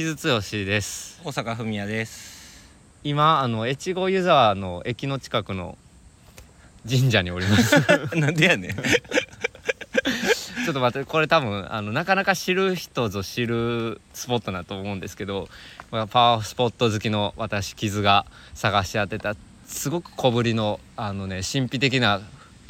木津剛です。大阪文也です。今あの越後湯沢の駅の近くの神社におります。なんでやねん。ちょっと待ってこれ多分あのなかなか知る人ぞ知るスポットだと思うんですけどまあパワースポット好きの私傷が探し当てたすごく小ぶりのあのね神秘的な、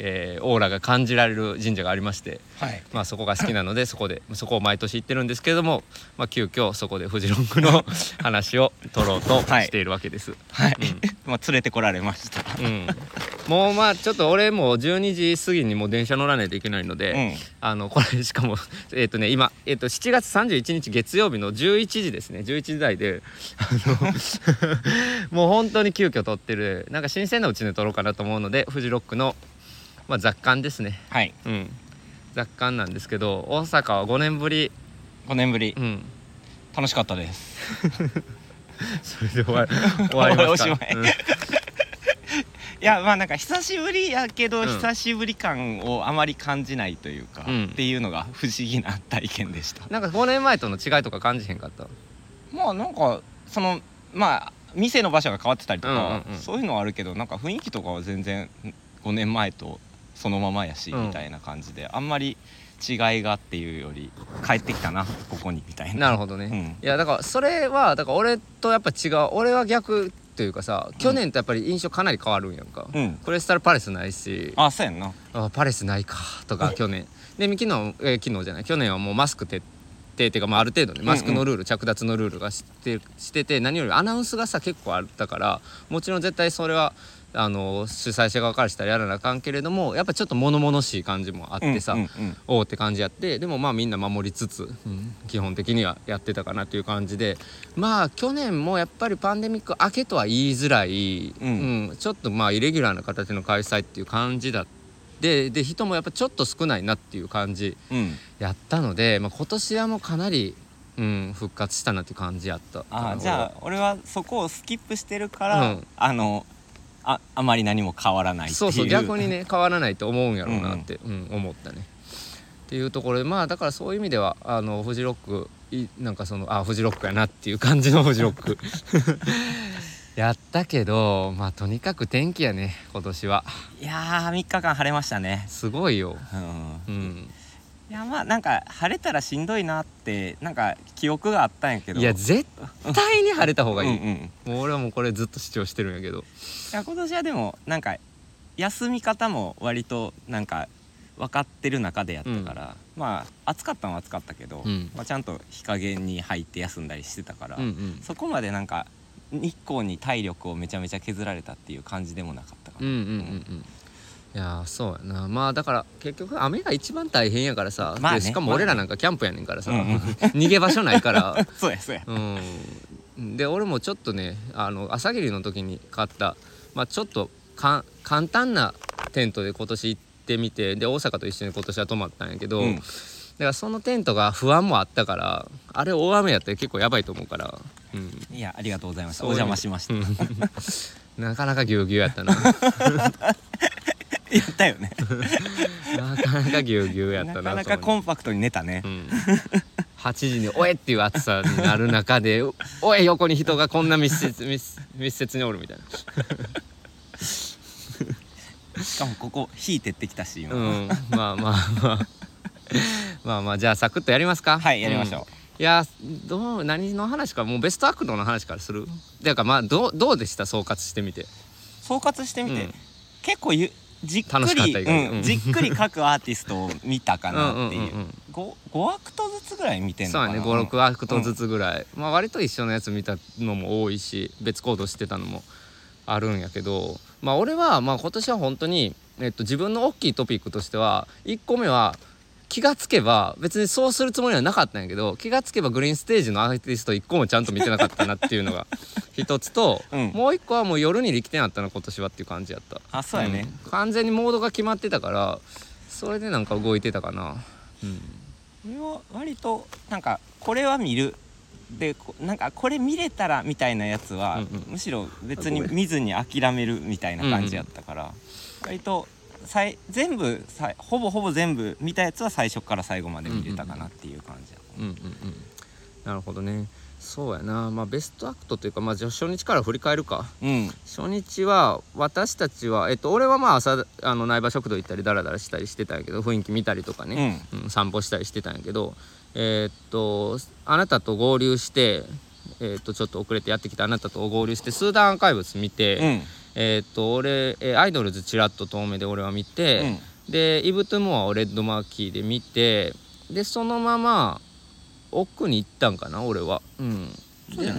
えーオーラが感じられる神社がありまして、はい。まあ、そこが好きなのでそこでそこを毎年行ってるんですけれども、まあ、急遽そこでフジロングの 話を取ろうとはい。しているわけです。はい、うん。まあ連れてこられました。うん、もうまあちょっと俺も12時過ぎにもう電車乗らないといけないので、うん。あのこれしかも えっ、とね今、えっと7月31日月曜日の11時ですね。11時台であのもう本当に急遽撮ってるなんか新鮮なうちで撮ろうかなと思うのでフジロックの、まあ、雑感ですね、はい。うん、雑感なんですけど大阪は5年ぶり、5年ぶり。うん、楽しかったです。それで終わ終わりまし まい。いやまあなんか久しぶりやけど、うん。久しぶり感をあまり感じないというか、うん。っていうのが不思議な体験でした。なんか5年前との違いとか感じへんかった？まあなんかそのまあ店の場所が変わってたりとか、うんうんうん。そういうのはあるけどなんか雰囲気とかは全然5年前とそのままやし、うん。みたいな感じであんまり違いがっていうより帰ってきたなここにみたいな。なるほどね、うん。いやだからそれはだから俺とやっぱ違う俺は逆というかさ去年とやっぱり印象かなり変わるんやんか、うん。クリスタルパレスないし。あそうやんな。あパレスないかとか 去年。で昨日、えー昨日じゃない。去年はもうマスク徹底っていうか、まあ、ある程度ねマスクのルール、着脱のルールがしてしてて何よりアナウンスがさ結構あったからもちろん絶対それはあの主催者側からしたらやらなあかんけれどもやっぱちょっと物々しい感じもあってさ、うんうんうん。おおって感じやってでもまあみんな守りつつ、うん基本的にはやってたかなという感じでまあ去年もやっぱりパンデミック明けとは言いづらい、うん。うんちょっとまあイレギュラーな形の開催っていう感じだってで人もやっぱちょっと少ないなっていう感じうん。やったので、まあ、今年はもうかなり、うん、復活したなっていう感じやったあじゃあ俺はそこをスキップしてるから、うん。あのああまり何も変わらないっていう。そうそう逆にね 変わらないと思うんやろうなって、うん。思ったね。っていうところでまあだからそういう意味ではあのフジロックいなんかそのあフジロックやなっていう感じのフジロック。やったけどまあとにかく天気やね今年は。いやー3日間晴れましたね。すごいよ。うん。うん、いやまあなんか晴れたらしんどいなってなんか記憶があったんやけど。いや絶対に晴れた方がいい、うんうん、いもう俺はもうこれずっと主張してるんやけど。や今年はでもなんか休み方も割となんか分かってる中でやったから、まあ暑かったのは暑かったけど、うん。まあ、ちゃんと日陰に入って休んだりしてたから、うんうん。そこまでなんか日光に体力をめちゃめちゃ削られたっていう感じでもなかったかうんうんうんうんいやーそうやな。まあだから結局雨が一番大変やからさ、まあね。でしかも俺らなんかキャンプやねんからさ、うん。う ん逃げ場所ないから。そうやそうや。うん。で俺もちょっとねあの朝霧の時に買った、まあ、ちょっとか簡単なテントで今年行ってみてで大阪と一緒に今年は泊まったんやけど、うん。だからそのテントが不安もあったからあれ大雨やったら結構やばいと思うから、うん、いやありがとうございました。お邪魔しました。うん。なかなかぎゅうぎゅうやったな 言ったよね。なかなかぎゅうぎゅうやったななかなかコンパクトに寝たね。うん、8時に「おえ!」っていう暑さになる中で「おい横に人がこんな密接密密接におる」みたいしかもここ火照ってきたし今、な、うん、まあまあまあ。まあまあじゃあサクッとやりますか。はいやりましょう、ん。いやどう何の話かもうベストアクトの話からする？だからまあどうどうでした？総括してみて。総括してみて、うん。結構ゆじっくり、うんうん、じっくり各アーティストを見たかなっていう,、うんうんうんうん。五5アクトずつぐらい見てんのそうかなやね56アクトずつぐらい、まあ割と一緒のやつ見たのも多いし別行動してたのもあるんやけど。まあ俺はまあ今年は本当にえっと自分の大きいトピックとしては1個目は気がつけば別にそうするつもりはなかったんやけど気がつけばグリーンステージのアーティスト1個もちゃんと見てなかったなっていうのが 一つと、うん。もう一個はもう夜に力点あったな今年はっていう感じやったあそうやね、ん。完全にモードが決まってたからそれでなんか動いてたかな。うん。俺は割となんかこれは見る。でこなんかこれ見れたらみたいなやつは、うんうん。むしろ別に見ずに諦めるみたいな感じやったから、割とさい全部さほぼほぼ全部見たやつは最初から最後まで見れたかなっていう感じや、う。んうんうんなるほどね。そうやな。まあベストアクトというかまあ初日から振り返るか。うん。初日は私たちはえっと俺はまあ朝あの苗場食堂行ったりダラダラしたりしてたんやけど雰囲気見たりとかね、うん。散歩したりしてたんやけどえーっとあなたと合流してえーっとちょっと遅れてやってきたあなたと合流してスーダンアーカイブス見て、うんえーっと俺、えーアイドルズチラッと遠目で俺は見て、でイブ・トゥ・モアをレッドマーキーで見てでそのまま奥に行ったんかな俺は。うん。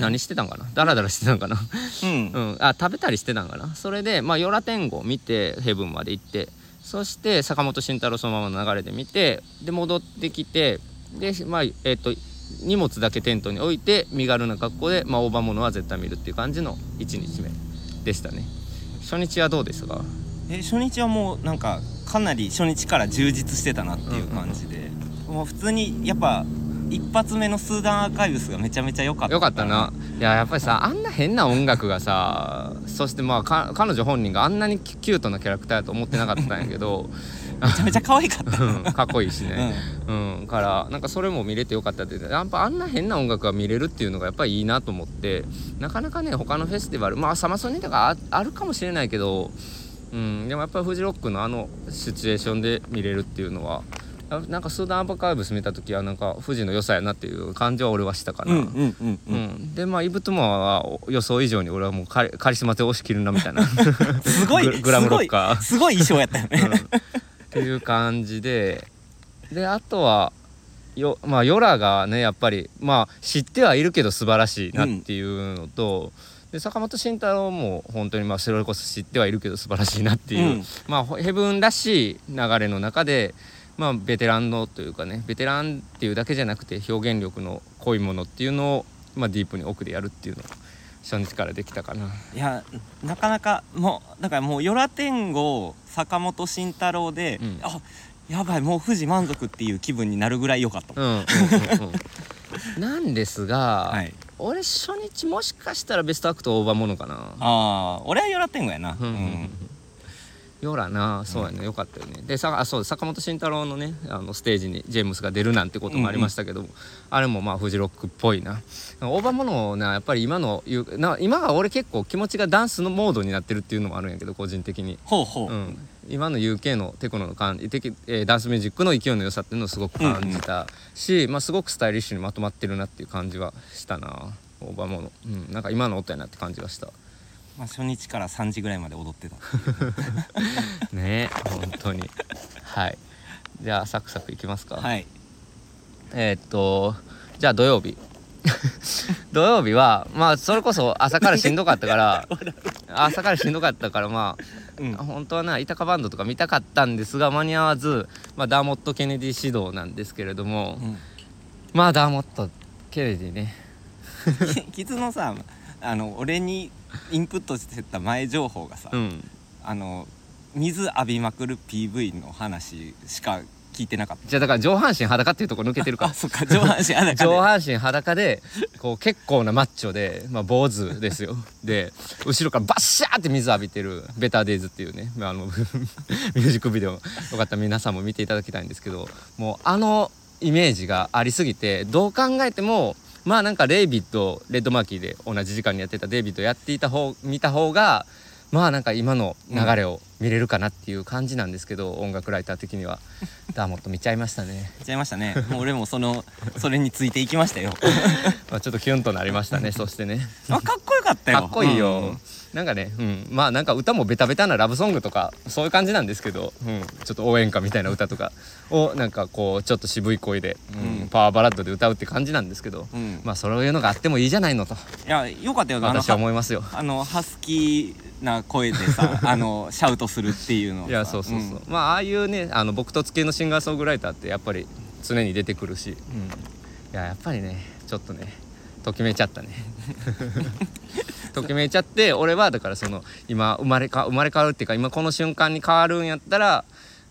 何してたんかな？ダラダラしてたんかな？うん。うん、あ食べたりしてたんかな？それでまあヨラ天狗を見てヘブンまで行ってそして坂本慎太郎そのままの流れで見てで戻ってきてでまあえっ、と荷物だけテントに置いて身軽な格好で、まあ、大場物は絶対見るっていう感じの1日目でしたね初日はどうですか？え初日はもうなんかかなり初日から充実してたなっていう感じで、もう普通にやっぱ一発目のスーダンアーカイブスがめちゃめちゃ良かった。よかったな。いややっぱりさあんな変な音楽がさそしてまあか彼女本人があんなにキキュートなキャラクターやと思ってなかったんやけどめちゃめちゃ可愛かった、うん。かっこいいしうね、ん。うん、からなんかそれも見れてよかったってやっぱあんな変な音楽が見れるっていうのがやっぱりいいなと思ってなかなかね他のフェスティバルまあサマソニとかああるかもしれないけど、うん、でもやっぱりフジロックのあのシチュエーションで見れるっていうのはあなんかスーダンアバカイブス見た時はなんか富士の良さやなっていう感じは俺はしたかな。うんうんうんでまあイブトゥモアは予想以上に俺はもうカリカリスマで押し切るなみたいな。すごいググラムロッカー。すごいすごい衣装やったよね、うんっていう感じでであとはよまあヨラがねやっぱりまあ知ってはいるけど素晴らしいなっていうのと、で坂本慎太郎も本当にまあそれこそ知ってはいるけど素晴らしいなっていう、うん。まあヘブンらしい流れの中でまあベテランのというかねベテランっていうだけじゃなくて表現力の濃いものっていうのを、まあ、ディープに奥でやるっていうのを初日からできたかな。いやなかなかもうだからもう「ヨラ天狗」坂本慎太郎で、うん。あやばいもう富士満足っていう気分になるぐらい良かったうんうんうんうん。なんですが、はい。俺初日もしかしたらベストアクト大場ものかな。ああ俺はヨラ天狗やな、うんよらな。そうやね、よかったよね。でさあそう坂本慎太郎のねあのステージにジェームスが出るなんてこともありましたけど、あれもまあフジロックっぽいな。大場ものなやっぱり今のな今が俺結構気持ちがダンスのモードになってるっていうのもあるんやけど個人的に、ほうほう、うん、今の UK のテクノの感じえーダンスミュージックの勢いの良さっていうのをすごく感じたし、まあ、すごくスタイリッシュにまとまってるなっていう感じはしたな。大場もの、うん、なんか今の音やなって感じがしたまあ、初日から3時ぐらいまで踊ってた。ね本当に。はい。じゃあサクサクいきますか、はい。えーっとじゃあ土曜日。土曜日はまあそれこそ朝からしんどかったから 朝からしんどかったからまうん。あ本当はなイタカバンドとか見たかったんですが間に合わず、まあ、ダーモット・ケネディ指導なんですけれども、うん。まあダーモット・ケネディね。キズのさあの俺にインプットしてた前情報がさ、うん。あの水浴びまくる PV の話しか聞いてなかっじゃあだから上半身裸っていうとこ抜けてるたか。あそっか上半身裸で。上半身裸でこう結構なマッチョで、まあ、坊主ですよ。で後ろからバッシャーって水浴びてる「ベターデイズ」っていうね、まあ、あの ミュージックビデオよかったら皆さんも見ていただきたいんですけどもうあのイメージがありすぎてどう考えてもまあなんかレイビッドレッドマーキーで同じ時間にやってたデイビッドやっていた方見た方がまあなんか今の流れを見れるかなっていう感じなんですけど、音楽ライター的には。ダーモット見ちゃいましたね。見ちゃいましたね。もう俺もそのそれについていきましたよ。まあ、ちょっとキュンとなりましたね そしてね。あかっこよかったよ。かっこいいよ、うん。なんかね、うん、まあなんか歌もベタベタなラブソングとかそういう感じなんですけど、うん、ちょっと応援歌みたいな歌とかをなんかこうちょっと渋い声で、うん。うん。パワーバラッドで歌うって感じなんですけど、うん。まあそういうのがあってもいいじゃないのと。いやよかったよ。私は思いますよ。あのハスキーな声でさあのシャウトするっていうのいやそうそうそう、ん。まあああいうねあの僕とつ系のシンガーソングライターってやっぱり常に出てくるし、うん、いややっぱりねちょっとねときめいちゃったね。ときめいちゃって俺はだからその今生まれか生まれ変わるっていうか今この瞬間に変わるんやったら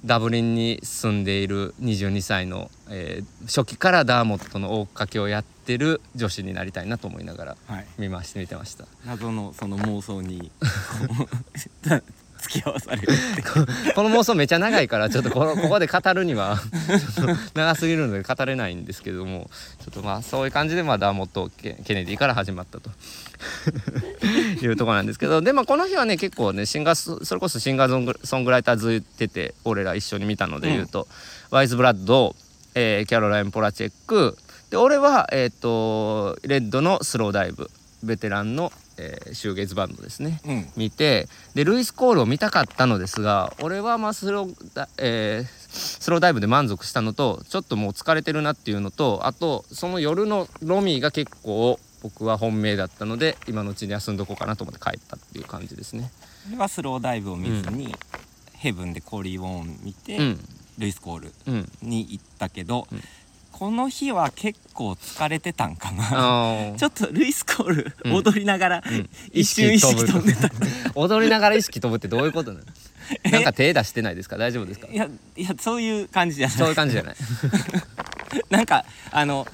ダブリンに住んでいる22歳の、えー初期からダーモットの追っかけをやってる女子になりたいなと思いながらはい。見まして見てました。謎のその妄想に 付き合わされる この妄想めちゃ長いからちょっとこの ここで語るには 長すぎるので語れないんですけどもちょっとまあそういう感じでまあダーモットケケネディから始まったと。いうところなんですけどでまあこの日はね結構ねシンガースそれこそシンガーソングライターずいてて俺ら一緒に見たので言うと、ワイズ・ブラッド、えーキャロライン・ポラチェックで俺は、えー、とレッドのスローダイブベテランの、えーシューゲイズバンドですね。うん。見てでルイス・コールを見たかったのですが俺はまあスローダ、えースローダイブで満足したのとちょっともう疲れてるなっていうのとあとその夜のロミーが結構僕は本命だったので今のうちに休んどこうかなと思って帰ったっていう感じですね。これはスローダイブを見ずに、ヘブンでコーリー・ウォーン見て、うん。ルイス・コールうん。に行ったけど、うんこの日は結構疲れてたんかな。ちょっとルイス・コール、うん。踊りながら、ん。一瞬意識飛んでた踊りながら意識飛ぶってどういうことなの？なんか手出してないですか？大丈夫ですか？いやいやそういう感じじゃない。そういう感じじゃない。なんかあの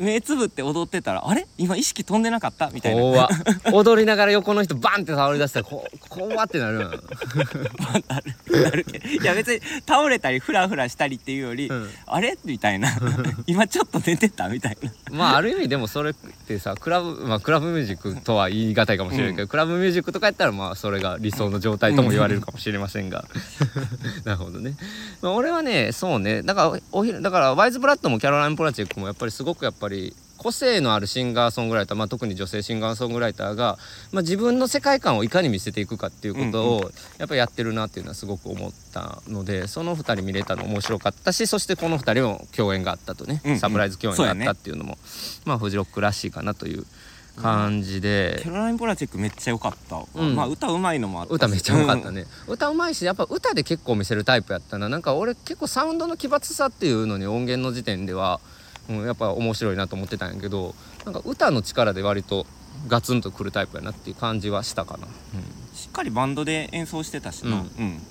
目つぶって踊ってたらあれ？今意識飛んでなかった？みたいな。踊りながら横の人バンって倒れ出したらこ怖ってなるな。る。なるけど。いや別に倒れたりフラフラしたりっていうより、うん。あれ？みたいな。今ちょっと寝てたみたいな。まあある意味でもそれってさクラブまあクラブミュージックとは言い難いかもしれないけど、クラブミュージックとかやったらまあそれが理想の状態とも言われるかもしれませんが。なるほどね、まあ、俺はねそうね。だからお昼だからワイズ・ブラッドもキャロライン・ポラチェックもやっぱりすごくやっぱり個性のあるシンガーソングライター、まあ、特に女性シンガーソングライターが、まあ、自分の世界観をいかに見せていくかっていうことをやっぱりやってるなっていうのはすごく思ったのでその2人見れたの面白かったしそしてこの2人も共演があったとね、うんうん。サプライズ共演があったっていうのもまあフジロックらしいかなという感じで。キャ、ロライン・ポラチェックめっちゃ良かった、うん。まあ歌うまいのもあったし。歌めっちゃ良かったね、歌うまいしやっぱ歌で結構見せるタイプやったな。なんか俺結構サウンドの奇抜さっていうのに音源の時点では、うん、やっぱ面白いなと思ってたんやけどなんか歌の力で割とガツンとくるタイプやなっていう感じはしたかな、うん、しっかりバンドで演奏してたしな、うん。うん。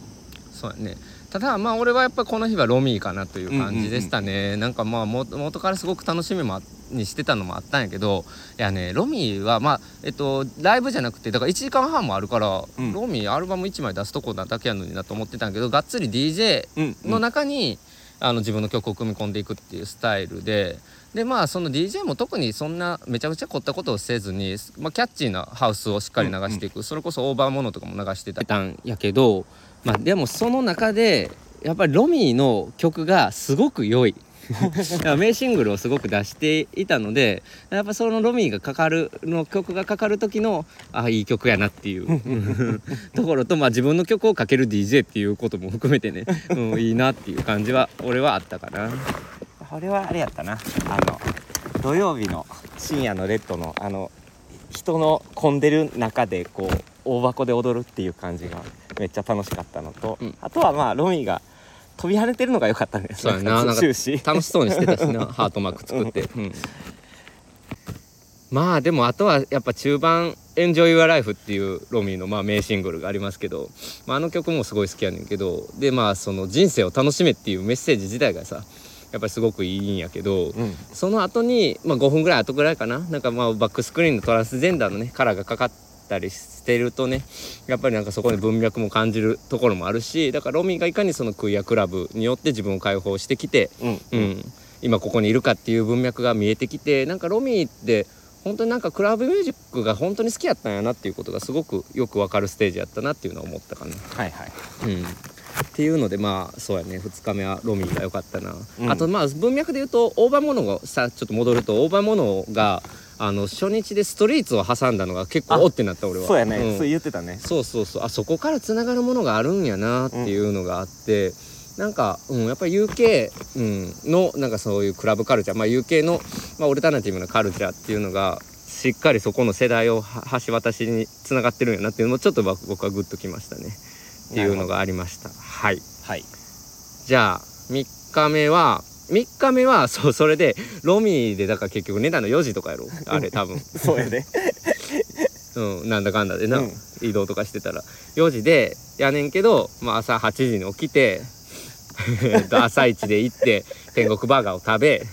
そうやね。ただまあ俺はやっぱこの日はロミーかなという感じでしたね、なんかまあも元からすごく楽しみもあにしてたのもあったんやけどいやねロミーはまあえっとライブじゃなくてだから1時間半もあるから、うん。ロミーアルバム1枚出すとこなだけやのになと思ってたんやけどがっつり DJ うんうん。の中に、あの自分の曲を組み込んでいくっていうスタイルででまあその DJ も特にそんなめちゃくちゃ凝ったことをせずに、まあ、キャッチーなハウスをしっかり流していく、それこそオーバーモノとかも流してたんやけど、まあ、でもその中でやっぱりロミーの曲がすごく良い。名シングルをすごく出していたのでやっぱそのロミーがかかるの曲がかかる時のあいい曲やなっていうところと、まあ、自分の曲をかける DJ っていうことも含めてね、うん、いいなっていう感じは俺はあったかな。これはあれやったな。あの土曜日の深夜のレッドのあの人の混んでる中でこう大箱で踊るっていう感じがめっちゃ楽しかったのと、うん。あとはまあロミーが飛び跳ねてるのが良かったんですそうやな。な楽しそうにしてたしな。ハートマーク作って、うん。まあでもあとはやっぱ中盤「Enjoy Your Life」っていうロミーのまあ名シングルがありますけど、まあ、あの曲もすごい好きやねんけどでまあその人生を楽しめっていうメッセージ自体がさやっぱりすごくいいんやけど、うん。その後にまあ5分ぐらい後ぐらいかな。なんかまあバックスクリーンのトランスジェンダーのねカラーがかかったりしてるとねやっぱりなんかそこに文脈も感じるところもあるしだからロミーがいかにそのクイアクラブによって自分を解放してきて、うん。うん、今ここにいるかっていう文脈が見えてきてなんかロミーって本当になんかクラブミュージックが本当に好きやったんやなっていうことがすごくよくわかるステージやったなっていうのは思ったかな。はいはい。うん。っていうのでまあそうやね2日目はロミーが良かったな、うん。あとまあ文脈で言うとオーバーモノがさちょっと戻るとオーバーモノがあの初日でストリートを挟んだのが結構あおってなった俺は。そうやね、ん。そう言ってたね。そうそうそう。あそこからつながるものがあるんやなっていうのがあって、なんか、うん、やっぱり UK、うん、のなんかそういうクラブカルチャー、まあ、UK の、まあ、オルタナティブなカルチャーっていうのがしっかりそこの世代をは橋渡しにつながってるんやなっていうのもちょっと僕僕はグッときましたね。っていうのがありました。はい。はい。じゃあ3日目は3日目は そうそれでロミーでだから結局寝たの4時とかやろ あれ多分。そうやで。うん、なんだかんだでな、うん。移動とかしてたら。4時でやねんけど、まあ、朝8時に起きてえっと朝一で行って天国バーガーを食べ。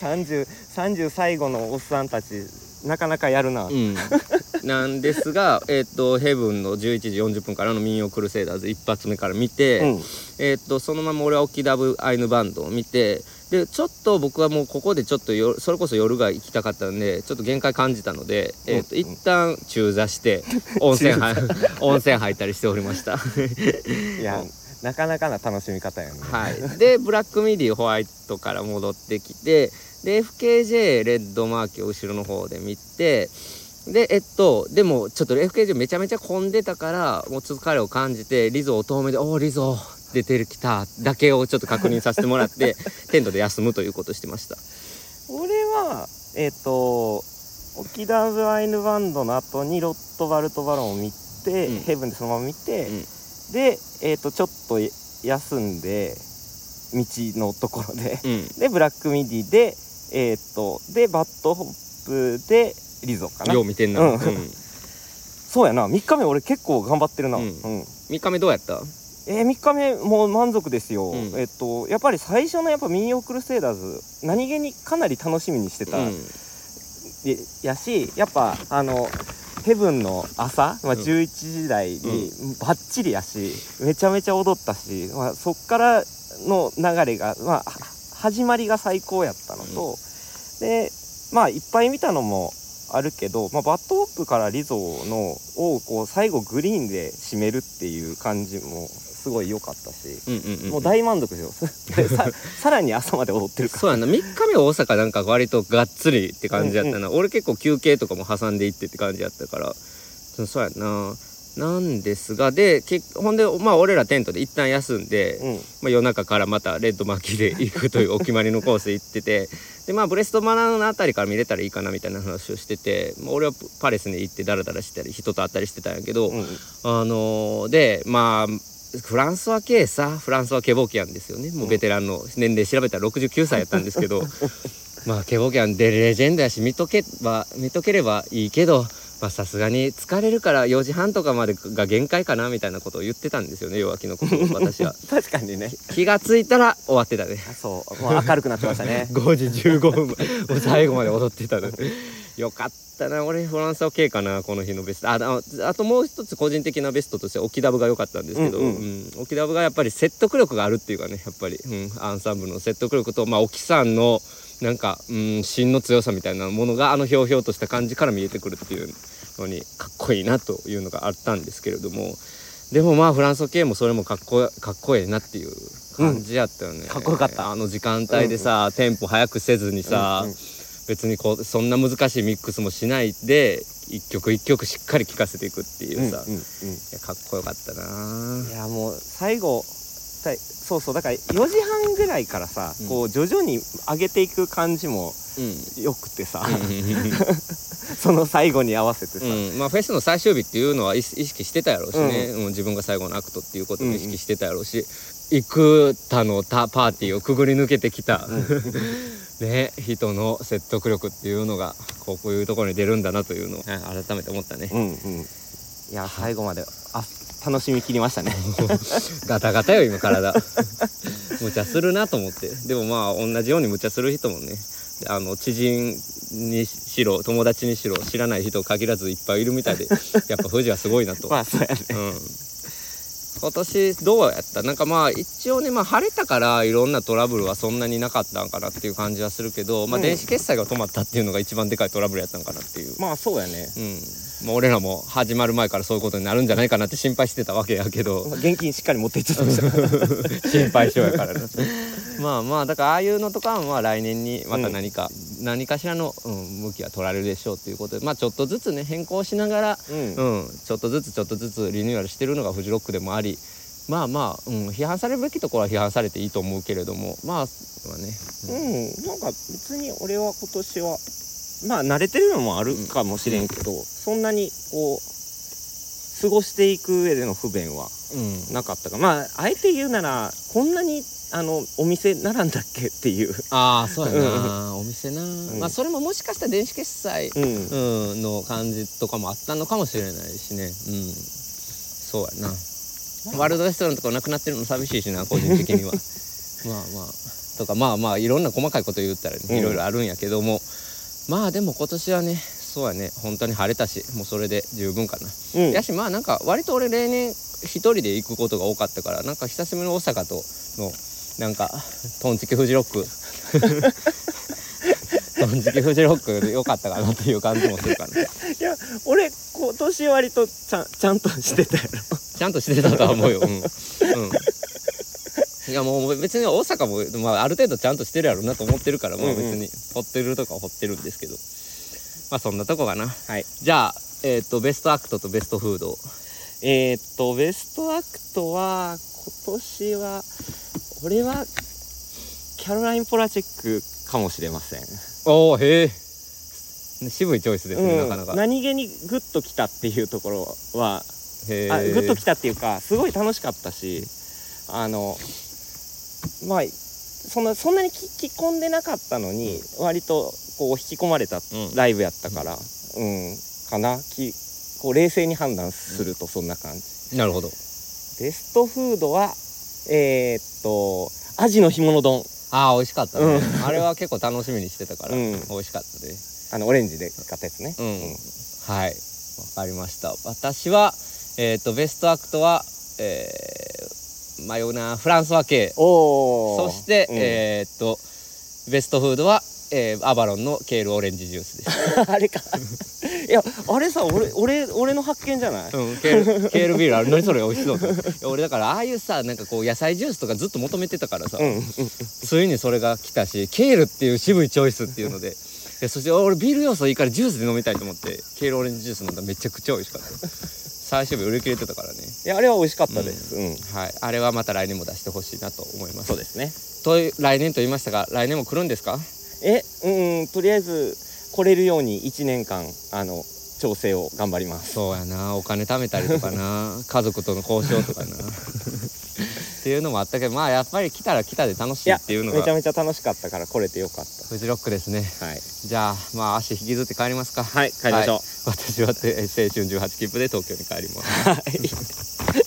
30, 30最後のおっさんたちなかなかやるな、うん、なんですが えっとヘブンの11時40分からの民謡クルセイダーズ一発目から見て、うん。えっとそのまま俺はオキダブアイヌバンドを見てでちょっと僕はもうここでちょっとよそれこそ夜が行きたかったんでちょっと限界感じたので、えっとうん。一旦中座して 温泉入温泉入ったりしておりました。いやなかなかな楽しみ方やね。はい、でブラックミディホワイトから戻ってきてで FKJ レッドマーキを後ろの方で見てでえっとでもちょっと FKJ めちゃめちゃ混んでたからもう疲れを感じてリゾを遠目で「おおリゾ出てきた」だけをちょっと確認させてもらって テントで休むということをしてました。俺はえっ、とオキダブアイヌバンドの後にロットバルトバロンを見て、うん。ヘブンでそのまま見て、うん。でえっ、とちょっと休んで道のところで。うん。で black midi でえっ、とで BAD HOP で Lizzo かな。よう見てんな、うん。うん。そうやな。3日目俺結構頑張ってるな、ううん。ん3日目どうやった？えー、3日目もう満足ですよ、うん。えっとやっぱり最初のやっぱ民謡クルセイダーズ何気にかなり楽しみにしてた、うん。でやしやっぱあのヘブンの朝、まあ、うん。11時台にバッチリやし、めちゃめちゃ踊ったし、まあ、そっからの流れが、まあ、は始まりが最高やったのと、でまあいっぱい見たのもあるけど、まあ、 BAD HOP から Lizzo のをこう最後グリーンで締めるっていう感じもすごい良かったし、うんうんうんもう大満足ですよ。でさ さらに朝まで踊ってるから。そうやな。3日目大阪なんか割とがっつりって感じやったな、俺結構休憩とかも挟んでいってって感じやったから。そうそうやななんですがでけほんでまあ俺らテントで一旦休んで、うん。まあ、夜中からまたレッドマーキーで行くという お決まりのコース行っててでまあブレストマナーのあたりから見れたらいいかなみたいな話をしてて、まあ、俺はパレスに行ってダラダラしたり人と会ったりしてたんやけど、うん。あのーでまあフランスは系さフランスはケボキャンですよね。もうベテランの年齢調べたら69歳やったんですけど まあケボキャンでレジェンドやし見とけば見とければいいけどまあさすがに疲れるから4時半とかまでが限界かなみたいなことを言ってたんですよね弱気のことを 私は。確かにね。気がついたら終わってたねあそう。もう明るくなってましたね。5時15分もう最後まで踊ってたのよかったな。俺フランスは K かなこの日のベスト。あああともう一つ個人的なベストとしてオキダブが良かったんですけど、うんうん。うん。オキダブがやっぱり説得力があるっていうかねやっぱり、うん、アンサンブルの説得力とまあ沖さんのなんか、うん、芯の強さみたいなものがあのひょうひょうとした感じから見えてくるっていうのにかっこいいなというのがあったんですけれども。でもまあフランス系もそれもかっこかっこいいなっていう感じやったよね、かっこよかった。あの時間帯でさ、テンポ早くせずにさ、うんうん別にこうそんな難しいミックスもしないで一曲一曲しっかり聴かせていくっていうさ、いうんうん。やかっこよかったな。うんいやもう最後そうそうだから4時半ぐらいからさ、うん。こう徐々に上げていく感じもうん。よくてさ、うん その最後に合わせてさ、うん、まあフェスの最終日っていうのは意識してたやろうしね、うん。自分が最後のアクトっていうことを意識してたやろうし、幾多のたパーティーをくぐり抜けてきた、ね人の説得力っていうのがこういうところに出るんだなというのを。はい改めて思ったね、うんうん。いや最後まであ楽しみきりましたね。ガタガタよ今体。無茶するなと思って。でもまあ同じように無茶する人もね。あの知人にしろ友達にしろ知らない人限らずいっぱいいるみたいでやっぱ富士はすごいなと。まあそうやね。うん、今年どうやった？なんかまあ一応ね、まあ、晴れたからいろんなトラブルはそんなになかったんかなっていう感じはするけど、まあ、うん。電子決済が止まったっていうのが一番でかいトラブルやったんかなっていう、まあそうやね。うんまあ、俺らも始まる前からそういうことになるんじゃないかなって心配してたわけやけど。現金しっかり持っていっちゃってました心配性やからな。まあまあだからああいうのとかはまあ来年にまた何か、何かしらの、うん、向きは取られるでしょうということでまあちょっとずつね変更しながらうん。うん、ちょっとずつちょっとずつリニューアルしてるのがフジロックでもありまあまあ、うん、批判されるべきところは批判されていいと思うけれどもまあまあね、うんなんか別に俺は今年はまあ慣れてるのもあるかもしれんけど、そんなにこう過ごしていく上での不便はうん、なかったか。まああえて言うならこんなにあのお店並んだっけっていう、ああそうやな、お店な、ん。まあそれももしかしたら電子決済、うん。うん、の感じとかもあったのかもしれないしね。うん。そうやな。ワールドレストランとかなくなってるの寂しいしな 個人的には。まあまあ。とかまあまあいろんな細かいこと言ったらね、うん。いろいろあるんやけどもまあでも今年はねそうやね。本当に晴れたしもうそれで十分かな、うん。やしまあなんか割と俺例年一人で行くことが多かったからなんか久しぶりの大阪とのなんかトンチキフジロック。トンチキフジロックでよかったかなっていう感じもするからねいや俺今年割とちゃんちゃんとしてたやろ。ちゃんとしてたとは思うよ。うん、うん、いやもう別に大阪も、まあ、ある程度ちゃんとしてるやろうなと思ってるから、まあうんうん。別に掘ってるとか掘ってるんですけど。まあそんなとこかな。はい。じゃあえっ、とベストアクトとベストフード。えー、っとベストアクトは今年は俺はキャロライン・ポラチェックかもしれません、おおへえ渋いチョイスですね、なかなか。何気にグッときたっていうところはあグッときたっていうかすごい楽しかったしあのまあそんなそんなに聞き込んでなかったのに割とこう引き込まれたうん。ライブやったからうん、かな。きこう冷静に判断するとそんな感じ、なるほど。ベストフードはえー、っとアジの干物丼。ああ美味しかったね、うん。あれは結構楽しみにしてたから、うん。美味しかったです。あのオレンジで買ったやつね。うん、はい。わかりました。私はえっ、とベストアクトはえー、迷うなフランスは系おおそして、うん。えっ、とベストフードは、えーアバロンのケールオレンジジュースです。あれか。いやあれさ俺俺俺の発見じゃない、うん、ケールケールビールある何それ美味しそう。俺だからああいうさなんかこう野菜ジュースとかずっと求めてたからさ、うんうんついにそれが来たしケールっていう渋いチョイスっていうので。でそして俺ビール要素いいからジュースで飲みたいと思ってケールオレンジジュース飲んだらめちゃくちゃ美味しかった最終日売り切れてたからね。いやあれは美味しかったです。うん、はい。あれはまた来年も出してほしいなと思います。そうですね。と来年と言いましたが来年も来るんですか？えうんとりあえず来れるように1年間あの調整を頑張ります。そうやな。お金貯めたりとかな。家族との交渉とかなっていうのもあったけどまあやっぱり来たら来たで楽しいっていうのが。めちゃめちゃ楽しかったから来れてよかっフジロックですね。たはい。じゃあまあ足引きずって帰りますか。はい帰りましょう。はい。私はえ青春18切符で東京に帰ります。はい